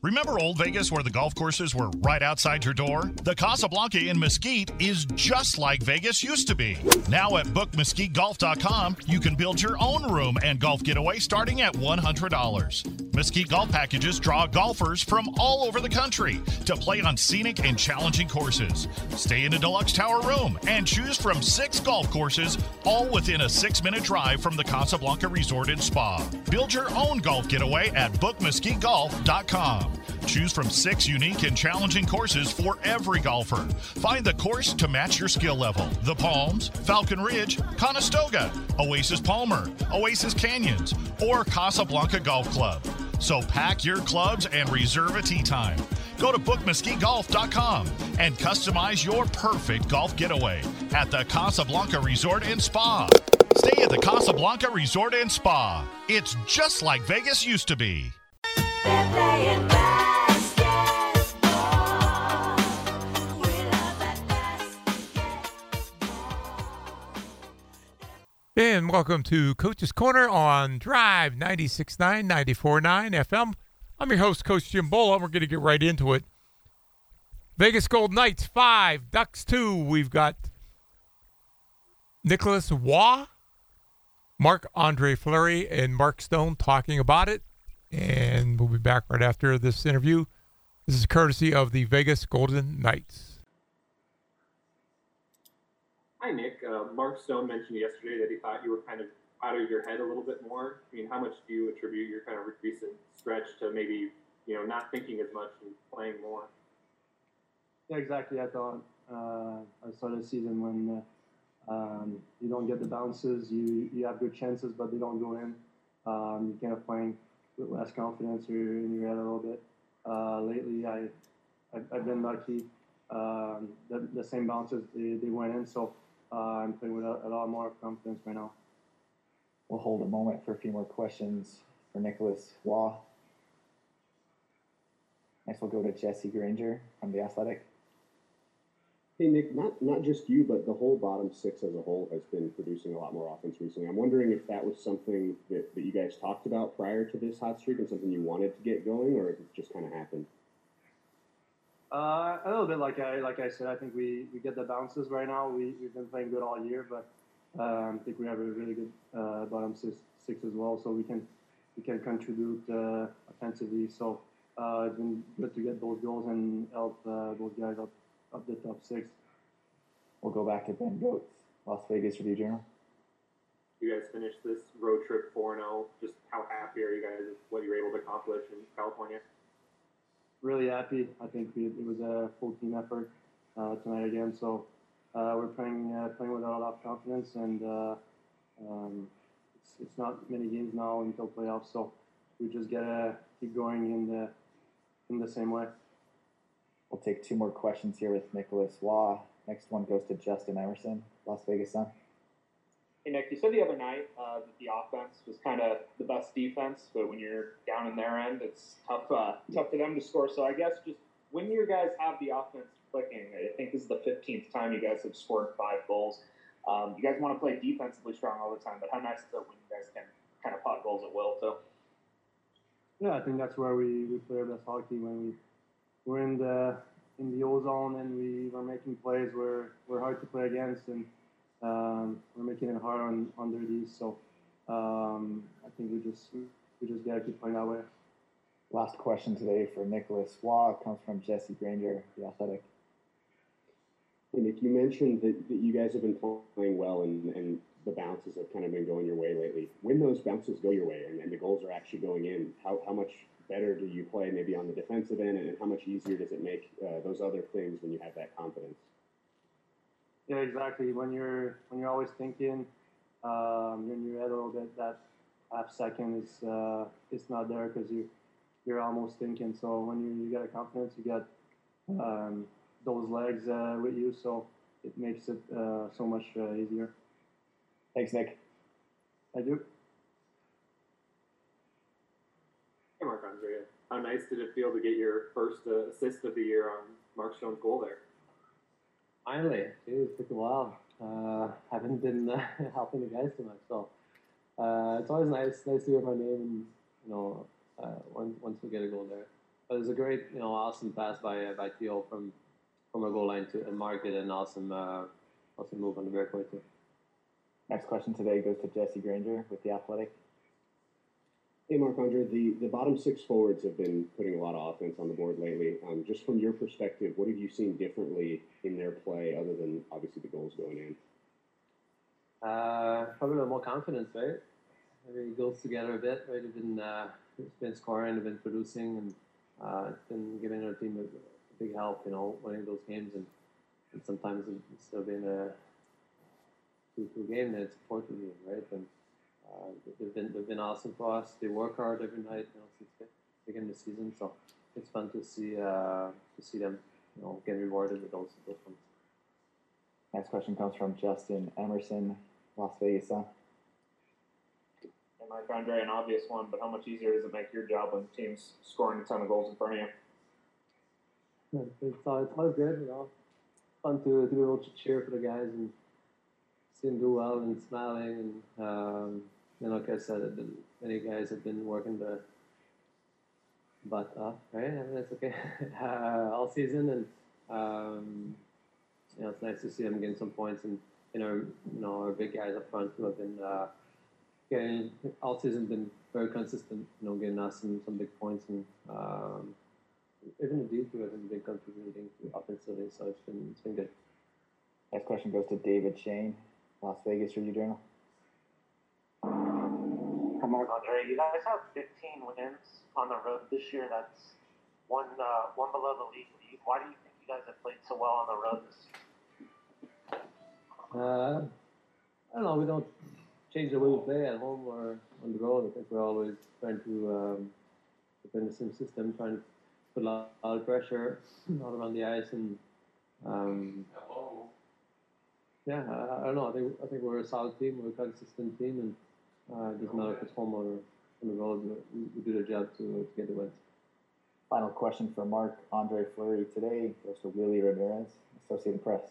Remember Old Vegas where the golf courses were right outside your door? The Casablanca in Mesquite is just like Vegas used to be. Now at bookmesquitegolf.com, you can build your own room and golf getaway starting at $100. Mesquite Golf Packages draw golfers from all over the country to play on scenic and challenging courses. Stay in a deluxe tower room and choose from six golf courses, all within a six minute drive from the Casablanca Resort and Spa. Build your own golf getaway at bookmesquitegolf.com. Choose from six unique and challenging courses for every golfer. Find the course to match your skill level. The Palms, Falcon Ridge, Conestoga, Oasis Palmer, Oasis Canyons, or Casablanca Golf Club. So pack your clubs and reserve a tee time. Go to bookmesquitegolf.com and customize your perfect golf getaway at the Casablanca Resort and Spa. Stay at the Casablanca Resort and Spa. It's just like Vegas used to be. And welcome to Coach's Corner on Drive 96.9, 94.9 FM. I'm your host, Coach Jim Bola. We're going to get right into it. Vegas Gold Knights 5, Ducks 2. We've got Nicholas Roy, Marc Andre Fleury, and Mark Stone talking about it. And we'll be back right after this interview. This is courtesy of the Vegas Golden Knights. Hi, Nick. Uh, Mark Stone mentioned yesterday that he thought you were kind of out of your head a little bit more. I mean, how much do you attribute your kind of recent stretch to maybe, you know, not thinking as much and playing more? Yeah, exactly. I thought uh, I started the season when uh, um, you don't get the bounces, you you have good chances, but they don't go in. Um, you kind of playing with less confidence or in your head a little bit. Uh, lately, I I've, I've been lucky. Um, the, the same bounces they, they went in, so uh, I'm playing with a, a lot more confidence right now. We'll hold a moment for a few more questions for Nicholas Roy. Next, we'll go to Jesse Granger from The Athletic. Hey Nick, not not just you, but the whole bottom six as a whole has been producing a lot more offense recently. I'm wondering if that was something that, that you guys talked about prior to this hot streak and something you wanted to get going, or if it just kind of happened. Uh, a little bit like I like I said, I think we, we get the bounces right now. We we've been playing good all year, but um, I think we have a really good uh, bottom six, six as well, so we can we can contribute uh, offensively. So uh, it's been good to get those goals and help uh, those guys up up the top six. We'll go back to Ben Gotz, Las Vegas Review Journal. You guys finished this road trip 4 0. Just how happy are you guys with what you were able to accomplish in California? Really happy. I think we, it was a full team effort uh, tonight again. So uh, we're playing uh, playing with a lot of confidence, and uh, um, it's, it's not many games now until playoffs. So we just gotta keep going in the in the same way. We'll take two more questions here with Nicholas Roy. Next one goes to Justin Emerson, Las Vegas Sun. Hey Nick, you said the other night uh, that the offense was kind of the best defense, but when you're down in their end, it's tough uh, tough for them to score. So I guess just when you guys have the offense clicking, I think this is the 15th time you guys have scored five goals. Um, you guys want to play defensively strong all the time, but how nice is it when you guys can kind of pot goals at will too? Yeah, I think that's where we, we play our best hockey when we we're in the in the O zone and we are making plays where we're hard to play against and um, we're making it hard on under these. So um, I think we just we just gotta keep playing that way. Last question today for Nicholas Roy comes from Jesse Granger, The Athletic. And if you mentioned that, that you guys have been playing well and, and the bounces have kind of been going your way lately. When those bounces go your way and, and the goals are actually going in, how, how much better do you play maybe on the defensive end and how much easier does it make uh, those other things when you have that confidence? Yeah, exactly. When you're when you're always thinking um, in your head a little bit, that half second is uh, it's not there because you you're almost thinking. So when you, you get a confidence, you get um, those legs uh, with you, so it makes it uh, so much uh, easier. Thanks, Nick. I do. Hey, Marc Andre, how nice did it feel to get your first uh, assist of the year on Mark Stone's goal there? Finally, dude, it took a while. Uh, haven't been uh, helping the guys too much, so uh, it's always nice, nice to hear my name, and you know, uh, once once we get a goal there. But it was a great, you know, awesome pass by uh, by Theo from from a goal line to and Mark did an awesome uh, awesome move on the breakaway too. Next question today goes to Jesse Granger with the Athletic. Hey, Marc Andre, the, the bottom six forwards have been putting a lot of offense on the board lately. Um, just from your perspective, what have you seen differently in their play other than obviously the goals going in? Uh, probably a little more confidence, right? Maybe goes together a bit, right? They've been uh, been scoring, they've been producing, and uh, it's been giving our team a, big help, you know, winning those games, and, and sometimes it's still been a two-two game that it's a four-two game, right? And uh, they've been they've been awesome for us. They work hard every night, you know, since the beginning of the season. So it's fun to see uh, to see them, you know, get rewarded with those those ones. Next question comes from Justin Emerson, Las Vegas Sun. And Marc Andre, an obvious one, but how much easier does it make your job when the team's scoring a ton of goals in front of you? It's, uh, it's always good, you know. Fun to, to be able to cheer for the guys and see them do well and smiling. And, um, and like I said, the, many guys have been working the butt off, right? I mean, that's okay. uh, all season. And, um, you know, it's nice to see them getting some points. And, you know, you know our big guys up front who have been uh, getting, all season, been very consistent, you know, getting us some, some big points. And, um, even the deep two hasn't been contributing offensively, so it's been it's been good. Next question goes to David Schoen, Las Vegas Review Journal. Marc Andre, you guys have 15 wins on the road this year. That's one uh, one below the league lead. Why do you think you guys have played so well on the road this season? Uh, I don't know. We don't change the way we play at home or on the road. I think we're always trying to um, play in the same system, trying to put a lot, a lot of pressure all around the ice, and um, yeah, I, I don't know. I think I think we're a solid team. We're a consistent team, and uh, it doesn't matter if it's home or on the road. We, we do the job to, to get the wins. Final question for Marc Andre Fleury today goes to Willie Ramirez, Associated Press.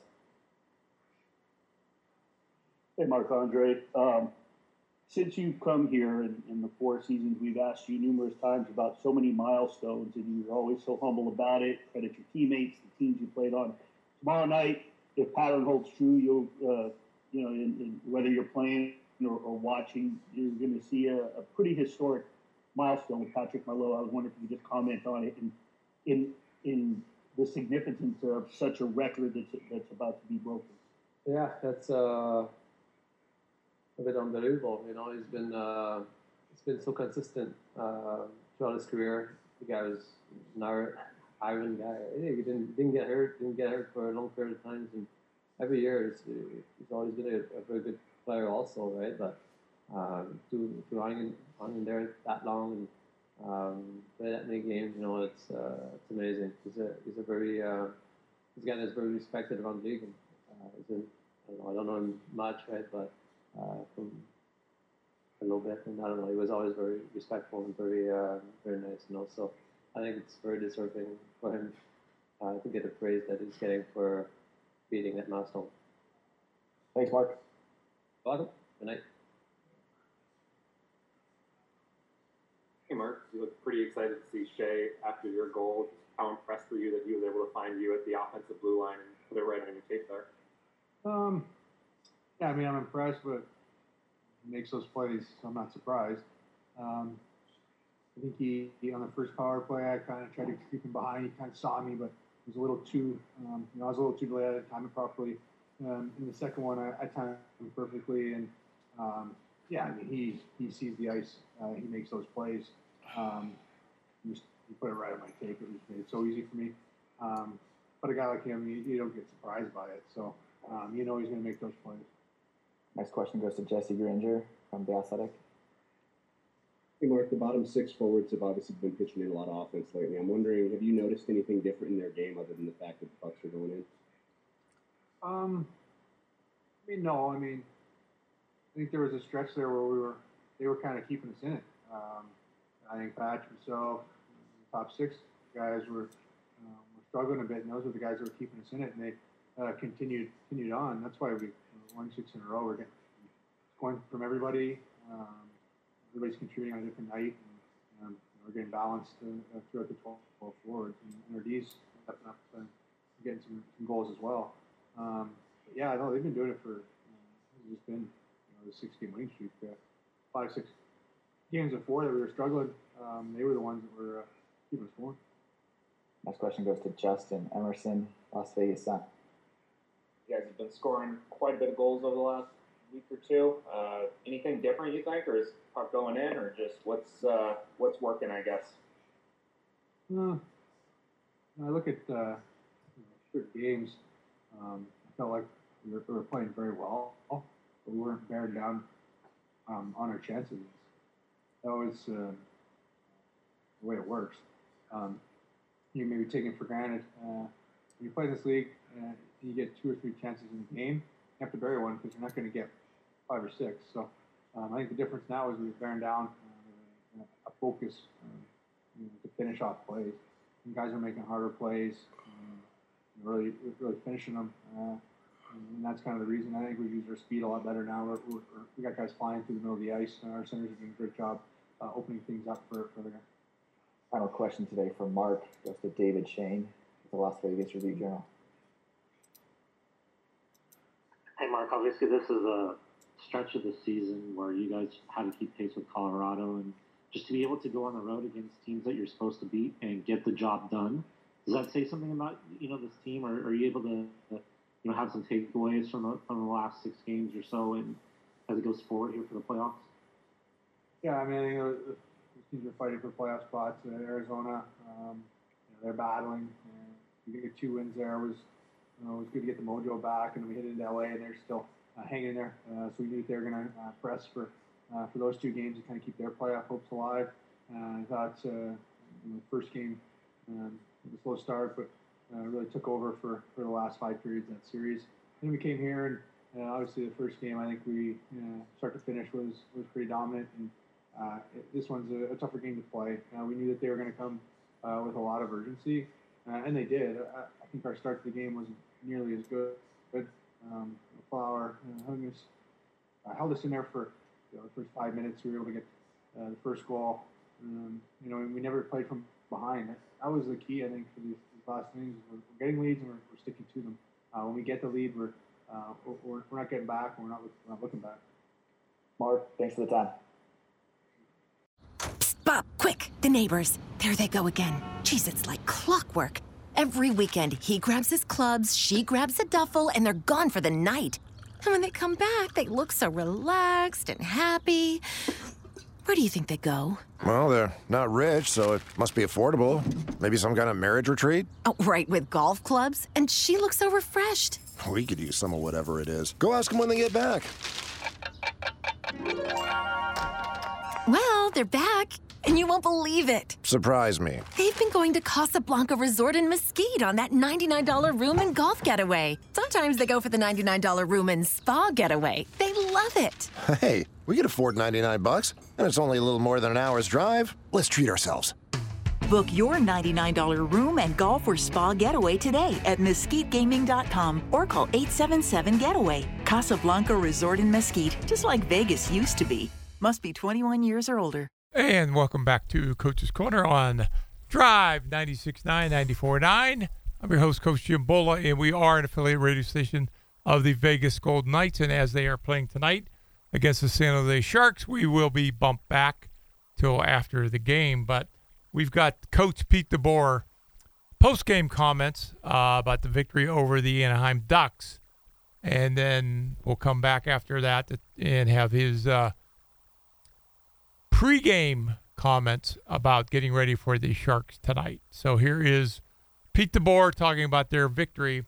Hey, Marc Andre. Um, since you've come here in, in the four seasons, we've asked you numerous times about so many milestones, and you're always so humble about it. Credit your teammates, the teams you played on. Tomorrow night, if pattern holds true, you'll, uh, you know, in, in, whether you're playing or, or watching, you're going to see a, a, pretty historic milestone with Patrick Marleau. I was wondering if you could just comment on it and in in the significance of such a record that's that's about to be broken. Yeah, that's uh, a bit unbelievable. You know, he's been uh, he's been so consistent uh, throughout his career. The guy was an Iron guy. He didn't didn't get hurt. Didn't get hurt for a long period of times, and every year he's, he's always been a, a very good player, also, right? But um, to to hang in, in there that long and um, play that many games, you know, it's uh, it's amazing. He's a he's a very uh, he's a guy that's very respected around the league. And, uh, he's a, I, don't know, I don't know him much, right? But uh, from a little bit, and I don't know, he was always very respectful and very uh, very nice, you know. So I think it's very deserving for him uh, to get the praise that he's getting for beating that milestone. Thanks, Marc. Welcome. Good night. Hey, Mark, you look pretty excited to see Shea after your goal. How impressed were you that he was able to find you at the offensive blue line and put it right on your tape there? Um, yeah, I mean, I'm impressed, but he makes those plays, so I'm not surprised. Um, I think he, he, on the first power play, I kind of tried to keep him behind. He kind of saw me, but he was a little too, um, you know, I was a little too late. I didn't time it properly. Um, in the second one, I, I timed him perfectly, and um, yeah, I mean, he he sees the ice. Uh, he makes those plays. Um, he, just, he put it right on my tape. It was made it so easy for me. Um, but a guy like him, you, you don't get surprised by it. So um, you know he's going to make those plays. Next question goes to Jesse Granger from The Athletic. Hey, Mark, the bottom six forwards have obviously been pitching in a lot of offense lately. I'm wondering, have you noticed anything different in their game other than the fact that the Bucks are going in? Um, I mean, no. I mean, I think there was a stretch there where we were, they were kind of keeping us in it. Um, I think Patch, myself, top six guys were, um, were struggling a bit, and those were the guys that were keeping us in it, and they uh, continued continued on. That's why we won six in a row. We're getting going from everybody. Um, everybody's contributing on a different night, and um, we're getting balanced uh, throughout the 12, 12 he's stepping up and getting some, some goals as well. Um, yeah, I know they've been doing it for. Uh, it's just been you know, the six game winning streak, uh, five six games before that we were struggling. Um, they were the ones that were uh, keeping us going. Next question goes to Justin Emerson, Las Vegas Sun. You guys have been scoring quite a bit of goals over the last week or two. Uh, anything different you think, or is puck going in, or just what's uh, what's working? I guess. Uh, I look at uh, certain games. Um, I felt like we were, we were playing very well, but we weren't bearing down um, on our chances. That was uh, the way it works. Um, you maybe take it for granted. Uh, when you play this league, uh, you get two or three chances in a game. You have to bury one because you're not going to get five or six. So um, I think the difference now is we're bearing down uh, a focus um, you know, to finish off plays. And guys are making harder plays, um, really, really finishing them. Uh, and that's kind of the reason. I think we've used our speed a lot better now. We're, we're, we got guys flying through the middle of the ice. And our centers are doing a great job uh, opening things up for, for the guys. Final question today from Mark goes to David Schoen, with the Las Vegas Review Journal. Hey, Mark, obviously this is a stretch of the season where you guys had to keep pace with Colorado and just to be able to go on the road against teams that you're supposed to beat and get the job done. Does that say something about, you know, this team or are you able to, you know, have some takeaways from the, from the last six games or so and as it goes forward here for the playoffs? Yeah, I mean, you know, the the teams are fighting for playoff spots. Uh, Arizona, um, you know, they're battling. Uh, we get two wins there. It was, you know, it was good to get the mojo back, and we hit into LA, and they're still uh, hanging there. Uh, so we knew they were going to uh, press for uh, for those two games to kind of keep their playoff hopes alive. Uh, I thought uh, you know, first game um, was a slow start, but uh, really took over for, for the last five periods of that series. Then we came here, and uh, obviously the first game, I think we uh, start to finish was was pretty dominant, and uh, it, this one's a, a tougher game to play. Uh, we knew that they were going to come uh, with a lot of urgency, uh, and they did. I, I think our start to the game wasn't nearly as good. But Um, Flower hung us, held us in there for you know, the first five minutes. We were able to get the first goal. Um, you know, we never played from behind. That, that was the key, I think, for these, these last innings. We're, we're getting leads and we're, we're sticking to them. Uh, when we get the lead, we're, uh, we're, we're not getting back. and We're not, we're not looking back. Mark, thanks for the time. Bob, quick! The neighbors. There they go again. Jeez, it's like clockwork. Every weekend, he grabs his clubs, she grabs a duffel, and they're gone for the night. And when they come back, they look so relaxed and happy. Where do you think they go? Well, they're not rich, so it must be affordable. Maybe some kind of marriage retreat? Oh, right, with golf clubs. And she looks so refreshed. We could use some of whatever it is. Go ask them when they get back. Well, they're back, and you won't believe it. Surprise me. They've been going to Casablanca Resort in Mesquite on that $99 room and golf getaway. Sometimes they go for the $99 room and spa getaway. They love it. Hey, we could afford 99 bucks, and it's only a little more than an hour's drive. Let's treat ourselves. Book your $99 room and golf or spa getaway today at mesquitegaming.com or call 877 Getaway. Casablanca Resort in Mesquite, just like Vegas used to be. Must be 21 years or older. And welcome back to Coach's Corner on Drive 96.9, 94.9. I'm your host, Coach Jim Bola, and we are an affiliate radio station of the Vegas Golden Knights. And as they are playing tonight against the San Jose Sharks, we will be bumped back till after the game. But we've got Coach Pete DeBoer post-game comments uh, about the victory over the Anaheim Ducks. And then we'll come back after that and have his uh, pre-game comments about getting ready for the Sharks tonight. So here is Pete DeBoer talking about their victory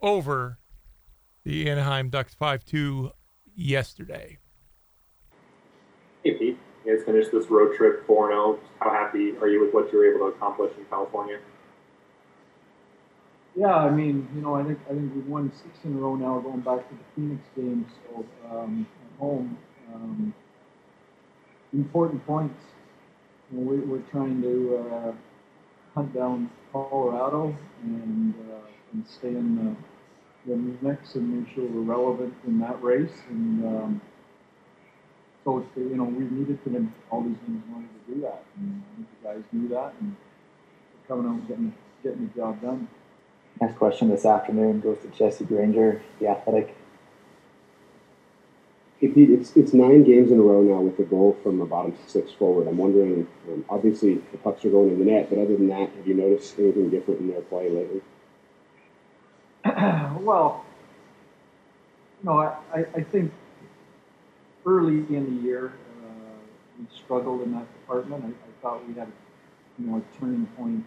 over the Anaheim Ducks 5-2 yesterday. Hey Pete, you guys finished this road trip 4 0. How happy are you with what you were able to accomplish in California? Yeah, I mean, you know, I think I think we've won six in a row now, going back to the Phoenix game. So um, at home, um, important points. We, we're trying to uh, hunt down Colorado and uh, and stay in the, the mix and make sure we're relevant in that race. And um, so you know, we needed to win all these in order to do that. And the guys knew that, and coming out and getting getting the job done. Next question this afternoon goes to Jesse Granger, the athletic. Hey Pete, it's it's nine games in a row now with a goal from the bottom six forward. I'm wondering, um, obviously the pucks are going in the net, but other than that, have you noticed anything different in their play lately? well, no, I, I, I think early in the year uh, we struggled in that department. I, I thought we had, you know, a turning point.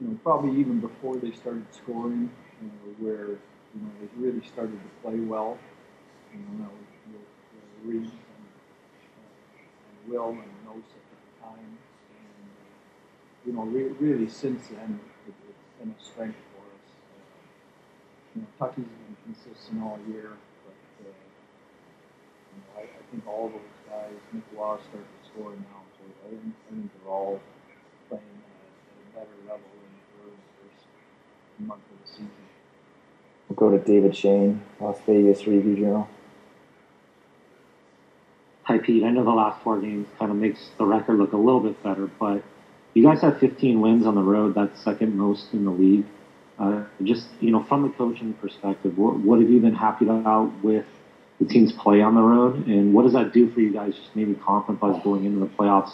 You know, probably even before they started scoring, you know, where you know they really started to play well. You know, that was uh, and, and Will and Nosek at the time. And, you know, re- really since then, it, it's been a strength for us. You know, Tucky's been consistent all year, but uh, you know, I, I think all those guys, Nick Law starting to score now, so I think, I think they're all playing at a better level in the first month of the season. We'll go to David Schoen, Las Vegas Review Journal. Hi, Pete. I know the last four games kind of makes the record look a little bit better, but you guys have 15 wins on the road. That's second most in the league. Uh, just, you know, from the coaching perspective, what, what have you been happy about with the team's play on the road? And what does that do for you guys, just maybe confidence going into the playoffs,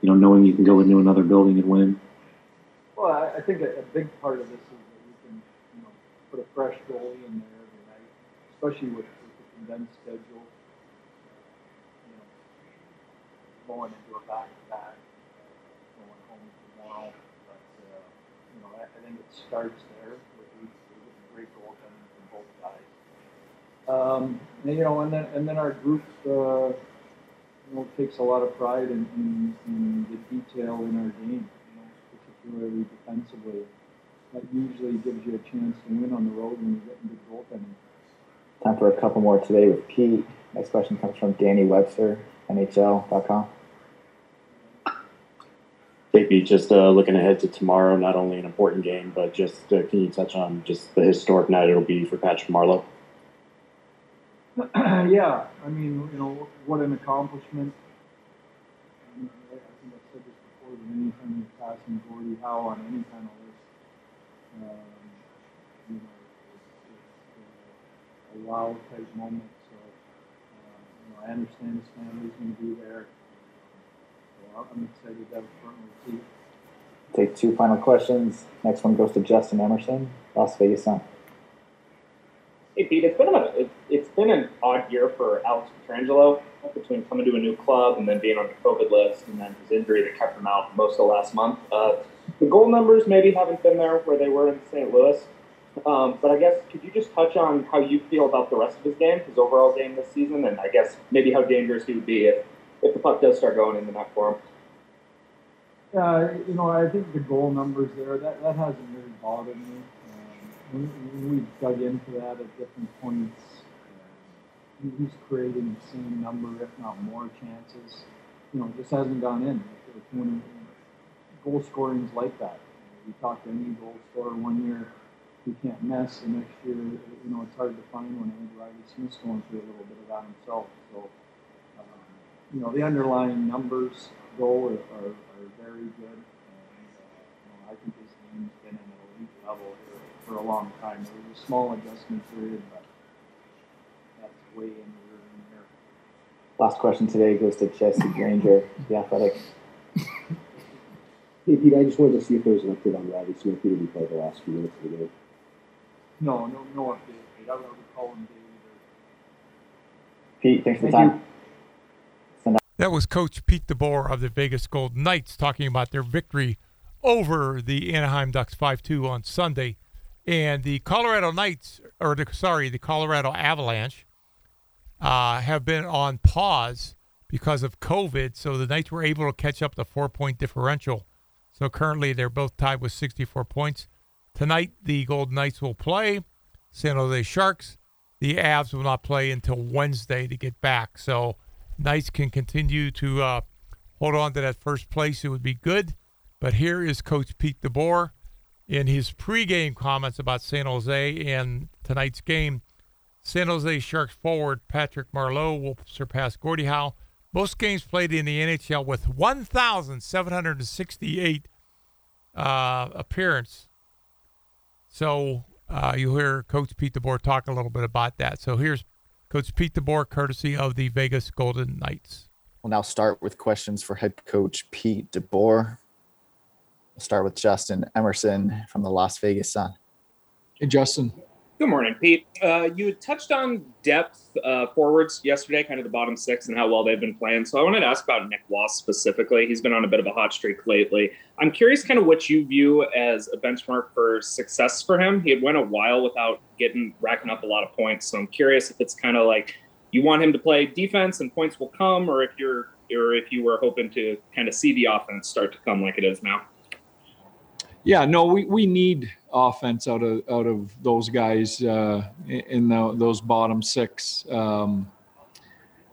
you know, knowing you can go into another building and win? Well, I, think a, a big part of this is that we can, you know, put a fresh goalie in there every night, especially with, with the condensed schedule. You know, going into a back-to-back, going home tomorrow. But uh, you know, I, I think it starts there with we, we get great from both guys. Um, and, you know, and then and then our group, uh, you know, takes a lot of pride in, in, in the detail in our game. You know, particularly defensively. That usually gives you a chance to win on the road when you're getting good goaltending. Time for a couple more today with Pete. Next question comes from Danny Webster, NHL.com. Hey Pete, just uh, looking ahead to tomorrow, not only an important game, but just uh, can you touch on just the historic night it'll be for Patrick Marleau? yeah, I mean, you know, what an accomplishment. I, mean, I I think I've said this before, but anytime you're passing Gordie Howe on any kind of list, um, you know, it's, it's uh, a wow type moment. So, you know, I understand his family's going to be there. So I'm excited to have a front row seat. Take two final questions. Next one goes to Justin Emerson, Las Vegas Sun. Hey Pete, it's been a, it, it's been an odd year for Alex Pietrangelo between coming to a new club and then being on the COVID list and then his injury that kept him out most of the last month. Uh, the goal numbers maybe haven't been there where they were in St. Louis, um, but I guess could you just touch on how you feel about the rest of his game, his overall game this season, and I guess maybe how dangerous he would be if if the puck does start going in the net for him. Yeah, you know, I think the goal numbers there that that hasn't really bothered me. Um, when we dug into that at different points, uh, he's creating the same number, if not more, chances. You know, just hasn't gone in. It's when goal scoring's like that. We talked to any goal scorer one year, he can't mess. The next year, you know, it's hard to find when Andrew Reilly Smith's going through a little bit of that himself. So, um, you know, the underlying numbers though are, are, are very good. And, uh, you know, I think his game's been an elite level here for a long time. There was a small adjustment period, but that's way in the rearview mirror. Last question today goes to Jesse Granger, the athletic. Hey Pete, I just wanted to see if there was an update on Reilly Smith. He didn't play the last few minutes of the game. No, no, no update. I don't recall him being Pete, thanks for the Thank time. That was Coach Pete DeBoer of the Vegas Golden Knights talking about their victory over the Anaheim Ducks 5 2 on Sunday. And the Colorado Knights, or the, sorry, the Colorado Avalanche, uh, have been on pause because of COVID. So the Knights were able to catch up the four point differential. So currently they're both tied with 64 points. Tonight, the Golden Knights will play San Jose Sharks. The Avs will not play until Wednesday to get back. So Knights can continue to uh, hold on to that first place. It would be good. But here is Coach Pete DeBoer in his pregame comments about San Jose and tonight's game. San Jose Sharks forward Patrick Marleau will surpass Gordie Howe. Most games played in the NHL with 1,768 uh, appearance. So uh, you'll hear Coach Pete DeBoer talk a little bit about that. So here's Coach Pete DeBoer, courtesy of the Vegas Golden Knights. We'll now start with questions for head coach Pete DeBoer. We'll start with Justin Emerson from the Las Vegas Sun. Hey, Justin. Good morning, Pete. Uh, you touched on depth uh, forwards yesterday, kind of the bottom six and how well they've been playing. So I wanted to ask about Nick Wass specifically. He's been on a bit of a hot streak lately. I'm curious, kind of what you view as a benchmark for success for him. He had went a while without getting racking up a lot of points. So I'm curious if it's kind of like you want him to play defense and points will come, or if you're or if you were hoping to kind of see the offense start to come like it is now. Yeah, no, we, we need offense out of out of those guys uh, in the, those bottom six. Um,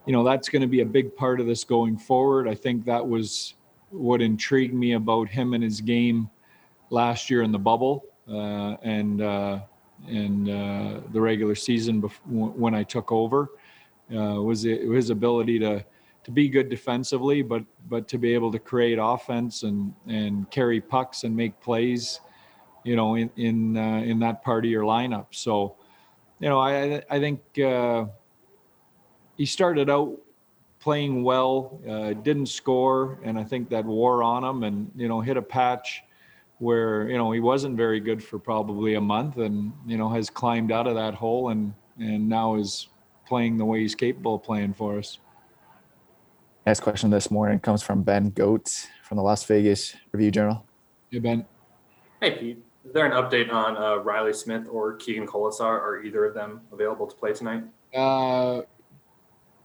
you know, that's going to be a big part of this going forward. I think that was what intrigued me about him and his game last year in the bubble uh, and uh, and uh, the regular season before, when I took over uh, was his ability to to be good defensively, but but to be able to create offense and and carry pucks and make plays, you know, in in uh, in that part of your lineup. So, you know, I I think uh, he started out playing well, uh, didn't score, and I think that wore on him, and you know, hit a patch where you know he wasn't very good for probably a month, and you know has climbed out of that hole and and now is playing the way he's capable of playing for us. Next question this morning comes from Ben Gotz from the Las Vegas Review Journal. Hey, Ben. Hey, Pete. Is there an update on uh, Reilly Smith or Keegan Kolesar? Are either of them available to play tonight? Uh,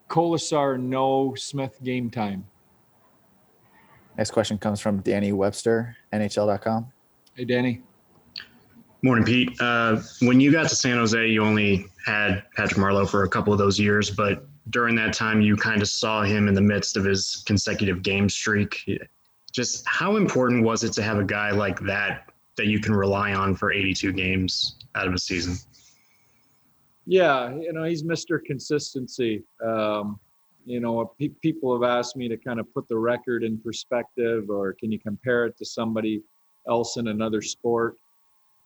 Kolesar, no. Smith, game time. Next question comes from Danny Webster, NHL.com. Hey, Danny. Morning, Pete. Uh, when you got to San Jose, you only had Patrick Marleau for a couple of those years, but during that time, you kind of saw him in the midst of his consecutive game streak. Just how important was it to have a guy like that that you can rely on for 82 games out of a season? Yeah, you know, he's Mr. Consistency. Um, you know, pe- people have asked me to kind of put the record in perspective or can you compare it to somebody else in another sport?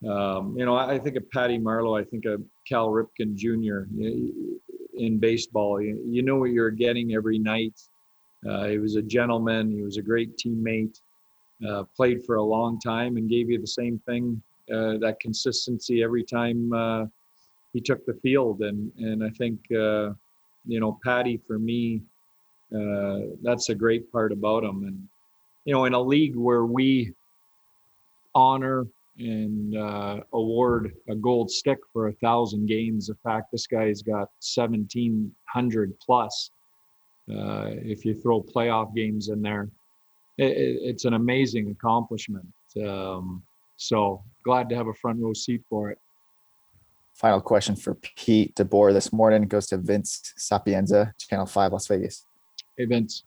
Um, you know, I, I think of Patty Marleau, I think of Cal Ripken Jr. in baseball. You, you know what you're getting every night. Uh, he was a gentleman. He was a great teammate. Uh, played for a long time and gave you the same thing, uh, that consistency every time uh, he took the field. And and I think uh, you know Patty for me, uh, that's a great part about him. And you know, in a league where we honor and uh, award a gold stick for a thousand games. The fact this guy's got 1,700 plus, uh, if you throw playoff games in there, it, it's an amazing accomplishment. Um, so glad to have a front row seat for it. Final question for Pete DeBoer this morning goes to Vince Sapienza, Channel 5, Las Vegas. Hey, Vince.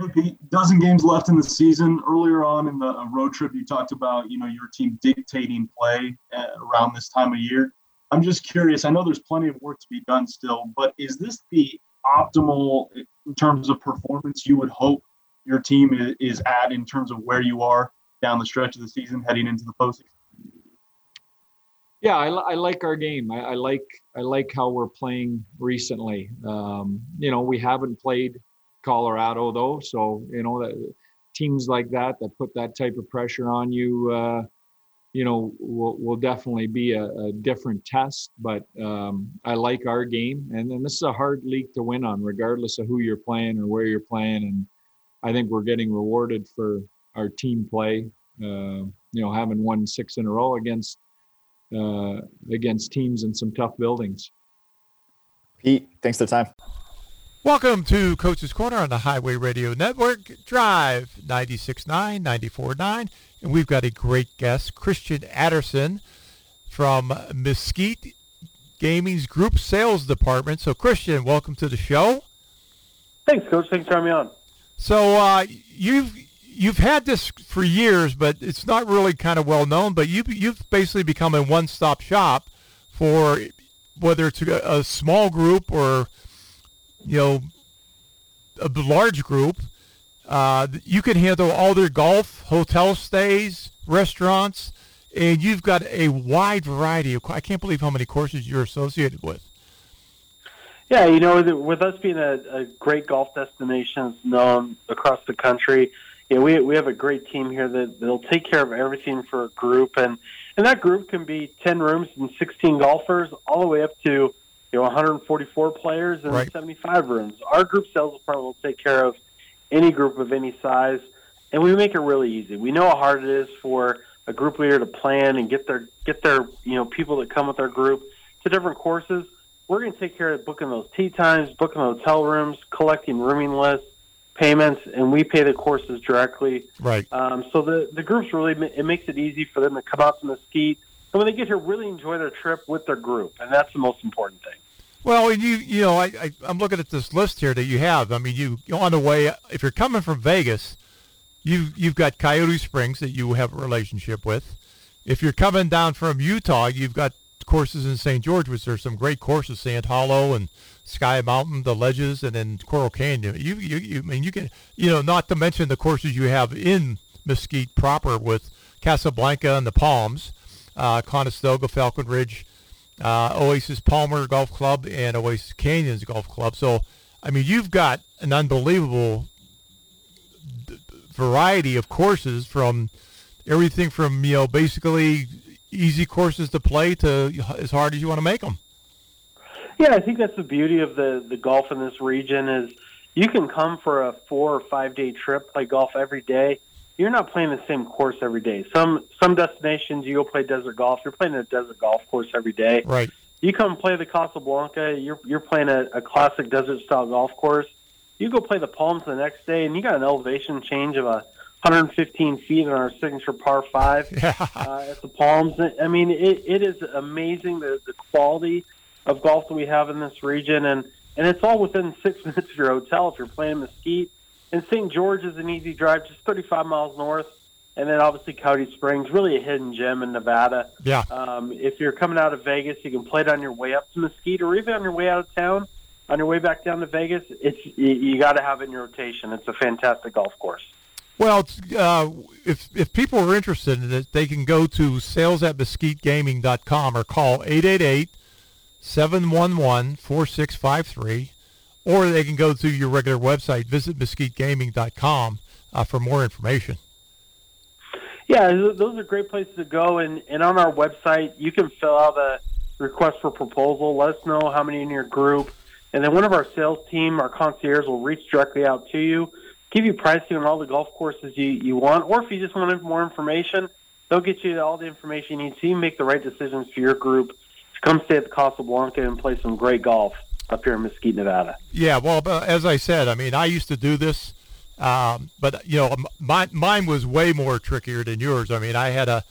Hey Pete, dozen games left in the season. Earlier on in the uh, road trip, you talked about you know your team dictating play uh, around this time of year. I'm just curious. I know there's plenty of work to be done still, but is this the optimal in terms of performance you would hope your team is at in terms of where you are down the stretch of the season, heading into the postseason? Yeah, I, I like our game. I, I, like I like how we're playing recently. Um, you know, we haven't played Colorado though. So you know that teams like that that put that type of pressure on you, uh, you know, will, will definitely be a, a different test. But um, I like our game, and then this is a hard league to win on, regardless of who you're playing or where you're playing. And I think we're getting rewarded for our team play. Uh, you know, having won six in a row against uh, against teams in some tough buildings. Pete, thanks for the time. Welcome to Coach's Corner on the Highway Radio Network, Drive 96.9, 94.9. And we've got a great guest, Christian Adderson from Mesquite Gaming's Group Sales Department. So, Christian, welcome to the show. Thanks, Coach. Thanks for having me on. So, uh, you've you've had this for years, but it's not really kind of well known. But you've you've basically become a one-stop shop for whether it's a, a small group or you know, a large group Uh, you can handle all their golf, hotel stays, restaurants, and you've got a wide variety of. I can't believe how many courses you're associated with. Yeah, you know, with, us being a, a great golf destination known across the country, you know, we we have a great team here that they'll take care of everything for a group, and and that group can be ten rooms and sixteen golfers, all the way up to you know 144 players and Right. 75 rooms. Our group sales department will take care of any group of any size, and we make it really easy. We know how hard it is for a group leader to plan and get their get their you know people that come with their group to different courses. We're going to take care of booking those tee times, booking hotel rooms, collecting rooming lists, payments, and we pay the courses directly. Right. Um, so the the groups really it makes it easy for them to come out to Mesquite, and when they get here, really enjoy their trip with their group, and that's the most important thing. Well, and you you know, I, I I'm looking at this list here that you have. I mean, you on the way if you're coming from Vegas, you you've got Coyote Springs that you have a relationship with. If you're coming down from Utah, you've got courses in St. George, which there's some great courses, Sand Hollow and Sky Mountain, the Ledges, and then Coral Canyon. You you, you I mean you can you know not to mention the courses you have in Mesquite proper with Casablanca and the Palms, uh, Conestoga, Falcon Ridge uh, Oasis Palmer Golf Club and Oasis Canyons Golf Club. So, I mean, you've got an unbelievable variety of courses from everything from, you know, basically easy courses to play to as hard as you want to make them. Yeah, I think that's the beauty of the the golf in this region is you can come for a four or five day trip, play golf every day. You're not playing the same course every day. Some some destinations you go play desert golf. You're playing a desert golf course every day. Right. You come play the Casablanca. You're you're playing a, a classic desert style golf course. You go play the Palms the next day, and you got an elevation change of a 115 feet on our signature par five uh, at the Palms. I mean, it, it is amazing the, the quality of golf that we have in this region, and and it's all within six minutes of your hotel if you're playing Mesquite. And St. George is an easy drive, just 35 miles north. And then obviously Coyote Springs, really a hidden gem in Nevada. Yeah. Um, if you're coming out of Vegas, you can play it on your way up to Mesquite, or even on your way out of town, on your way back down to Vegas. It's you, you got to have it in your rotation. It's a fantastic golf course. Well, uh, if if people are interested in it, they can go to sales at mesquitegaming.com or call 888-711-4653, or they can go to your regular website, visit mesquitegaming.com uh, for more information. Yeah, those are great places to go. And, and on our website, you can fill out a request for proposal. Let us know how many in your group. And then one of our sales team, our concierge, will reach directly out to you, give you pricing on all the golf courses you, you want. Or if you just want more information, they'll get you all the information you need so you make the right decisions for your group to come stay at the Casablanca and play some great golf up here in Mesquite, Nevada. Yeah, well, as I said, I mean, I used to do this, um, but you know, m- mine was way more trickier than yours. I mean, I had a,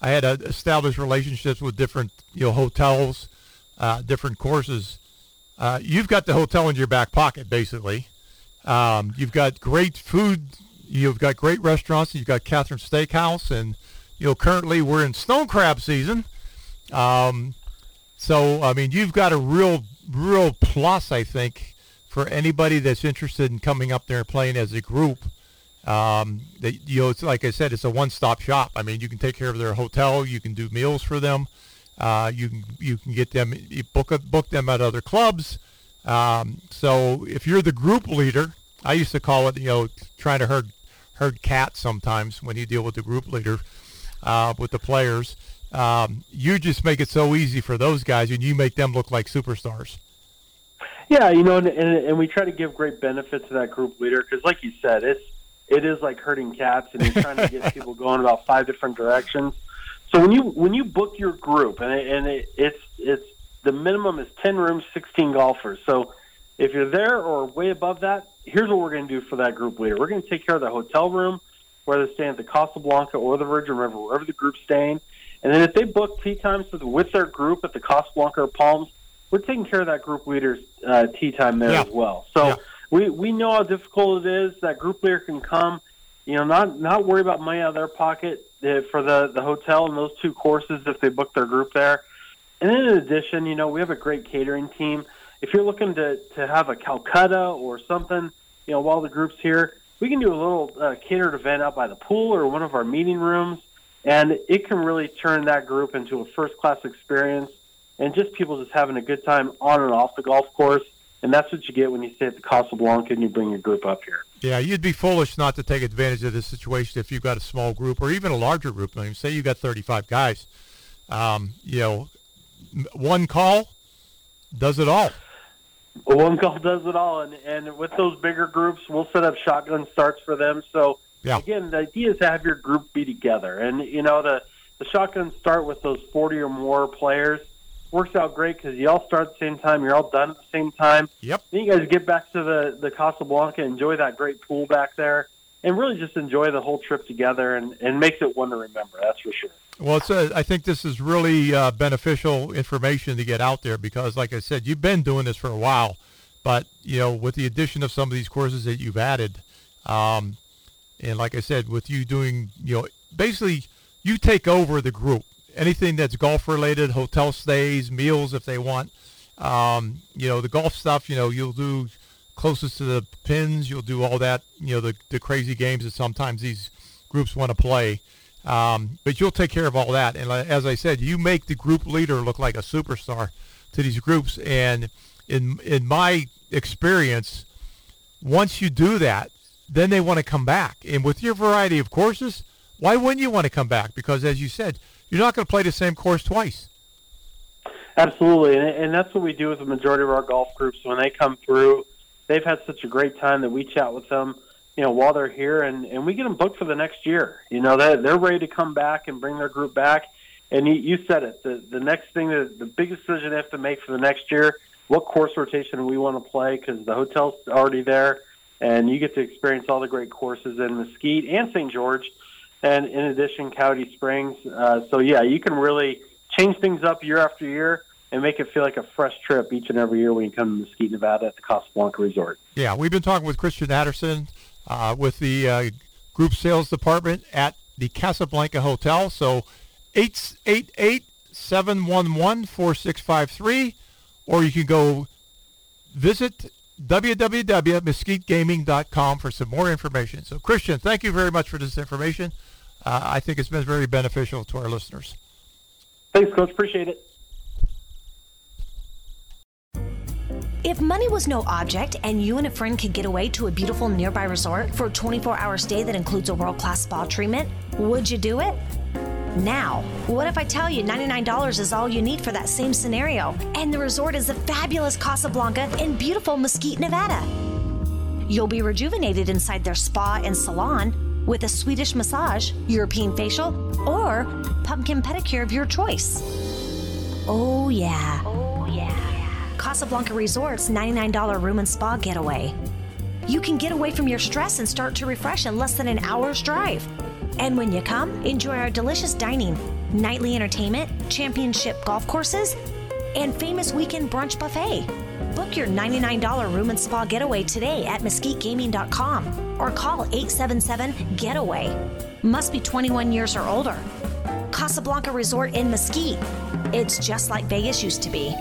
I had to establish relationships with different you know hotels, uh, different courses. Uh, you've got the hotel in your back pocket, basically. Um, you've got great food. You've got great restaurants. You've got Catherine Steakhouse, and you know, currently we're in stone crab season. Um, so, I mean, you've got a real, real plus, I think, for anybody that's interested in coming up there and playing as a group. Um, that you know, it's like I said, it's a one-stop shop. I mean, you can take care of their hotel, you can do meals for them, uh, you can you can get them you book a, book them at other clubs. Um, so if you're the group leader, I used to call it, you know, trying to herd herd cats sometimes when you deal with the group leader uh, with the players. Um, you just make it so easy for those guys, and you make them look like superstars. Yeah, you know, and, and, and we try to give great benefit to that group leader because, like you said, it's it is like herding cats, and you're trying to get people going about five different directions. So when you when you book your group, and it, and it, it's it's the minimum is ten rooms, sixteen golfers. So if you're there or way above that, here's what we're going to do for that group leader. We're going to take care of the hotel room, whether they're staying at the Casablanca or the Virgin River, wherever the group's staying. And then if they book tee times with, their group at the Casablanca or Palms, we're taking care of that group leader's uh, tee time there Yeah. as well. So we, we know how difficult it is. That group leader can come, you know, not not worry about money out of their pocket uh, for the, the hotel and those two courses if they book their group there. And in addition, you know, we have a great catering team. If you're looking to, to have a Calcutta or something, you know, while the group's here, we can do a little uh, catered event out by the pool or one of our meeting rooms, and it can really turn that group into a first class experience and just people just having a good time on and off the golf course. And that's what you get when you stay at the Casablanca and you bring your group up here. Yeah, you'd be foolish not to take advantage of this situation if you've got a small group or even a larger group. I mean, say you've got 35 guys. Um, you know, one call does it all. One call does it all, and and with those bigger groups, we'll set up shotgun starts for them. So yeah. again, the idea is to have your group be together, and you know the the shotgun start with those 40 or more players works out great because you all start at the same time. You're all done at the same time. Yep. Then you guys get back to the the Casablanca, enjoy that great pool back there, and really just enjoy the whole trip together, and and makes it one to remember. That's for sure. Well, it's a, I think this is really uh, beneficial information to get out there because, like I said, you've been doing this for a while, but you know, with the addition of some of these courses that you've added, um, and like I said, with you doing, you know, basically you take over the group anything that's golf related, hotel stays, meals if they want. Um, you know, the golf stuff, you know, you'll do closest to the pins. You'll do all that, you know, the, the crazy games that sometimes these groups want to play. Um, but you'll take care of all that. And as I said, you make the group leader look like a superstar to these groups. And in in my experience, once you do that, then they want to come back. And with your variety of courses, why wouldn't you want to come back? Because as you said, you're not going to play the same course twice. Absolutely, and, and that's what we do with the majority of our golf groups. When they come through, they've had such a great time that we chat with them, you know, while they're here, and, and we get them booked for the next year. You know, they they're ready to come back and bring their group back. And you, you said it. The the next thing, that the big decision they have to make for the next year, what course rotation we want to play, because the hotel's already there, and you get to experience all the great courses in Mesquite and St. George and in addition, Coyote Springs. Uh, so yeah, you can really change things up year after year and make it feel like a fresh trip each and every year when you come to Mesquite, Nevada at the Casablanca Resort. Yeah, we've been talking with Christian Adderson uh, with the uh, group sales department at the Casablanca Hotel. So 888 711 4653, or you can go visit www.mesquitegaming.com for some more information. So, Christian, thank you very much for this information. Uh, I think it's been very beneficial to our listeners. Thanks, Coach. Appreciate it. If money was no object and you and a friend could get away to a beautiful nearby resort for a 24 hour stay that includes a world class spa treatment, would you do it? Now, what if I tell you $99 is all you need for that same scenario? And the resort is the fabulous Casablanca in beautiful Mesquite, Nevada. You'll be rejuvenated inside their spa and salon with a Swedish massage, European facial, or pumpkin pedicure of your choice. Oh, yeah. Oh, yeah. Casablanca Resort's $99 room and spa getaway. You can get away from your stress and start to refresh in less than an hour's drive. And when you come, enjoy our delicious dining, nightly entertainment, championship golf courses, and famous weekend brunch buffet. Book your $99 room and spa getaway today at mesquitegaming.com or call 877 Getaway. Must be 21 years or older. Casablanca Resort in Mesquite. It's just like Vegas used to be.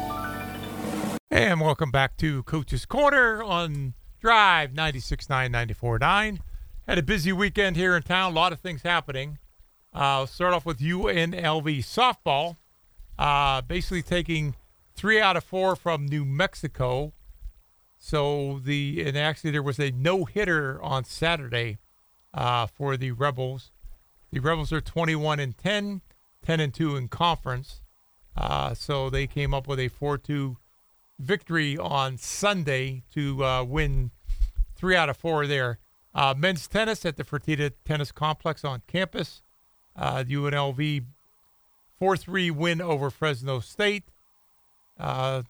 And welcome back to Coach's Corner on Drive 96.9, 94.9. Had a busy weekend here in town. A lot of things happening. Uh, I'll start off with UNLV softball. Uh, basically taking three out of four from New Mexico. So the and actually there was a no hitter on Saturday uh, for the Rebels. The Rebels are 21 and 10, 10 and 2 in conference. Uh, so they came up with a 4-2 victory on Sunday to uh, win three out of four there. Uh, men's tennis at the Fertitta Tennis Complex on campus. Uh, UNLV 4 3 win over Fresno State. Uh,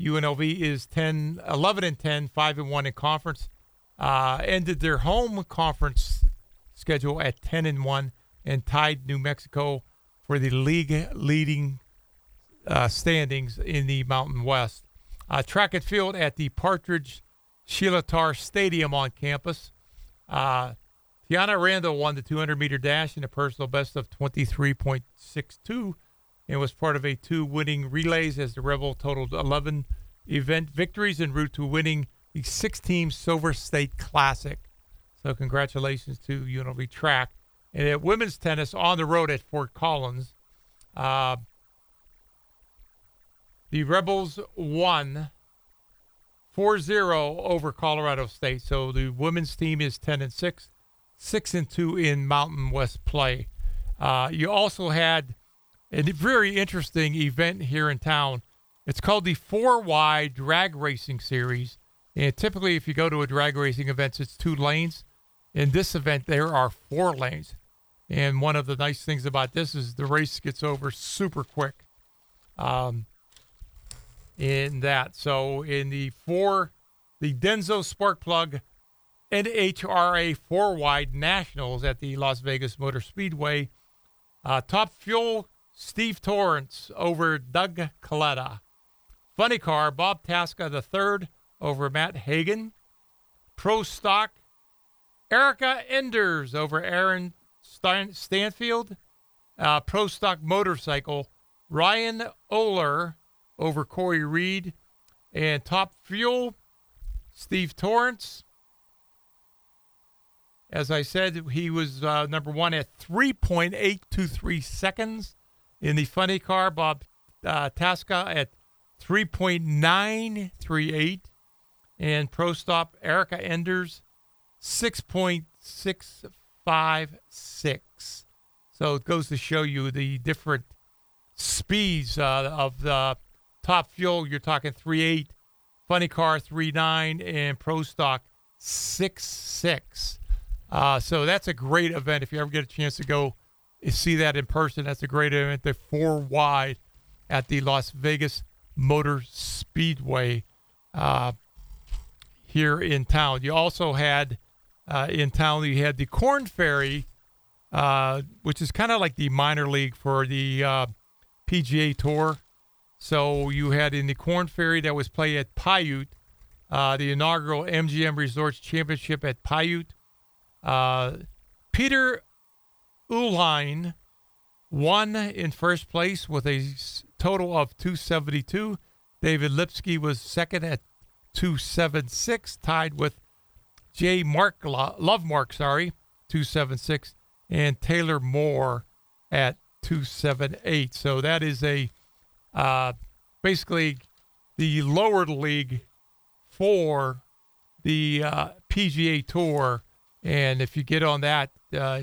UNLV is 10, 11 and 10, 5 and 1 in conference. Uh, ended their home conference schedule at 10 and 1 and tied New Mexico for the league leading uh, standings in the Mountain West. Uh, track and field at the Partridge Shilatar Stadium on campus. Uh, Tiana Randall won the 200 meter dash in a personal best of 23.62 and was part of a two winning relays as the Rebel totaled 11 event victories en route to winning the six-team Silver State Classic. So congratulations to UNLV Track. And at women's tennis on the road at Fort Collins, uh, the Rebels won 4-0 over Colorado State. So the women's team is 10 and 6, 6 and 2 in Mountain West play. Uh, you also had a very interesting event here in town. It's called the Four Wide Drag Racing Series. And typically, if you go to a drag racing event, it's two lanes. In this event, there are four lanes. And one of the nice things about this is the race gets over super quick. Um, in that, so in the four, the Denso Spark Plug NHRA four wide nationals at the Las Vegas Motor Speedway, uh, top fuel Steve Torrence over Doug Kalitta. Funny car Bob Tasca the third over Matt Hagan. Pro stock Erica Enders over Aaron Stanfield. Uh, Pro Stock Motorcycle, Ryan Oehler over Cory Reed. And Top Fuel, Steve Torrence. As I said, he was uh, number one at 3.823 seconds. In the funny car, Bob uh, Tasca at 3.938. And Pro Stock, Erica Enders, 6.656. So it goes to show you the different speeds uh, of the top fuel. You're talking three eight, funny car three nine, and pro stock six six. Uh, so that's a great event. If you ever get a chance to go see that in person, that's a great event. They're four wide at the Las Vegas Motor Speedway uh, here in town. You also had uh, in town. You had the Korn Ferry, uh, which is kind of like the minor league for the uh, PGA Tour. So you had in the Korn Ferry that was played at Paiute, uh, the inaugural MGM Resorts Championship at Paiute. Uh, Peter Uihlein won in first place with a total of 272. David Lipsky was second at 276, tied with J. Mark Love Mark, sorry, 276, and Taylor Moore at 278. So that is a uh, basically the lower league for the uh, PGA Tour, and if you get on that, uh,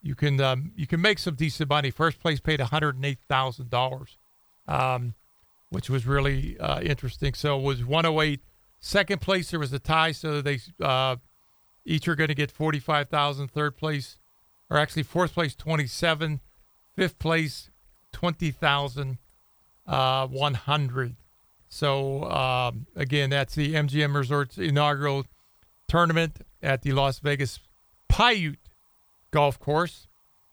you can um, you can make some decent money. First place paid one hundred and eight thousand um, dollars, which was really uh, interesting. So it was one hundred eight. Second place, there was a tie, so they uh, each are going to get 45,000. Third place, or actually fourth place, 27. Fifth place, 20,000, uh, 100. So um, again, that's the MGM Resorts inaugural tournament at the Las Vegas Paiute Golf Course,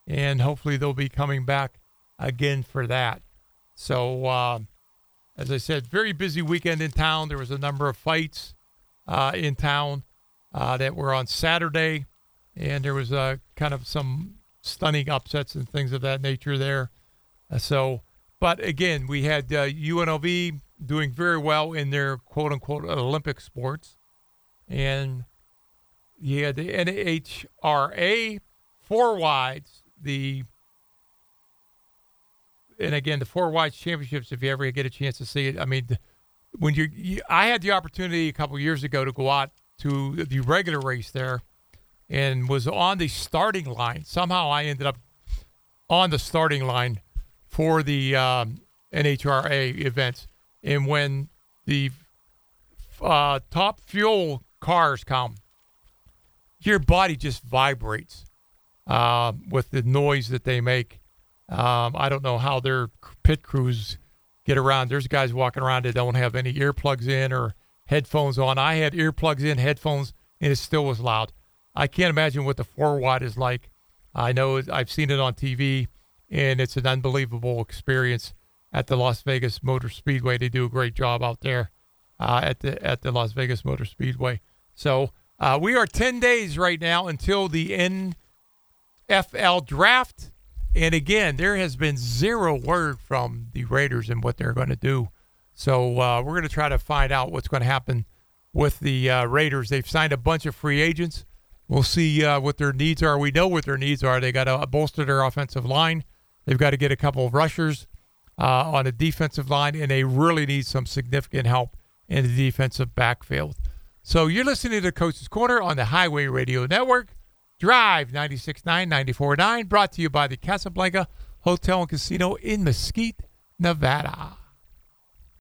and hopefully they'll be coming back again for that. So. Uh, as I said, very busy weekend in town. There was a number of fights uh, in town uh, that were on Saturday, and there was uh, kind of some stunning upsets and things of that nature there. Uh, so, but again, we had UNLV uh, doing very well in their quote unquote Olympic sports, and had the NHRA four wides, the and again, the four wide championships, if you ever get a chance to see it, I mean, when you, you I had the opportunity a couple years ago to go out to the regular race there, and was on the starting line. Somehow, I ended up on the starting line for the um, NHRA events, and when the uh, top fuel cars come, your body just vibrates uh, with the noise that they make um, I don't know how their pit crews get around. There's guys walking around that don't have any earplugs in or headphones on. I had earplugs in, headphones, and it still was loud. I can't imagine what the four wide is like. I know I've seen it on TV, and it's an unbelievable experience at the Las Vegas Motor Speedway. They do a great job out there uh, at the at the Las Vegas Motor Speedway. So uh, we are 10 days right now until the NFL draft. And again, there has been zero word from the Raiders and what they're going to do. So uh, we're going to try to find out what's going to happen with the uh, Raiders. They've signed a bunch of free agents. We'll see uh, what their needs are. We know what their needs are. They got to bolster their offensive line. They've got to get a couple of rushers uh, on the defensive line, and they really need some significant help in the defensive backfield. So you're listening to Coach's Corner on the Highway Radio Network. Drive 96.9, 94.9, brought to you by the Casablanca Hotel and Casino in Mesquite, Nevada.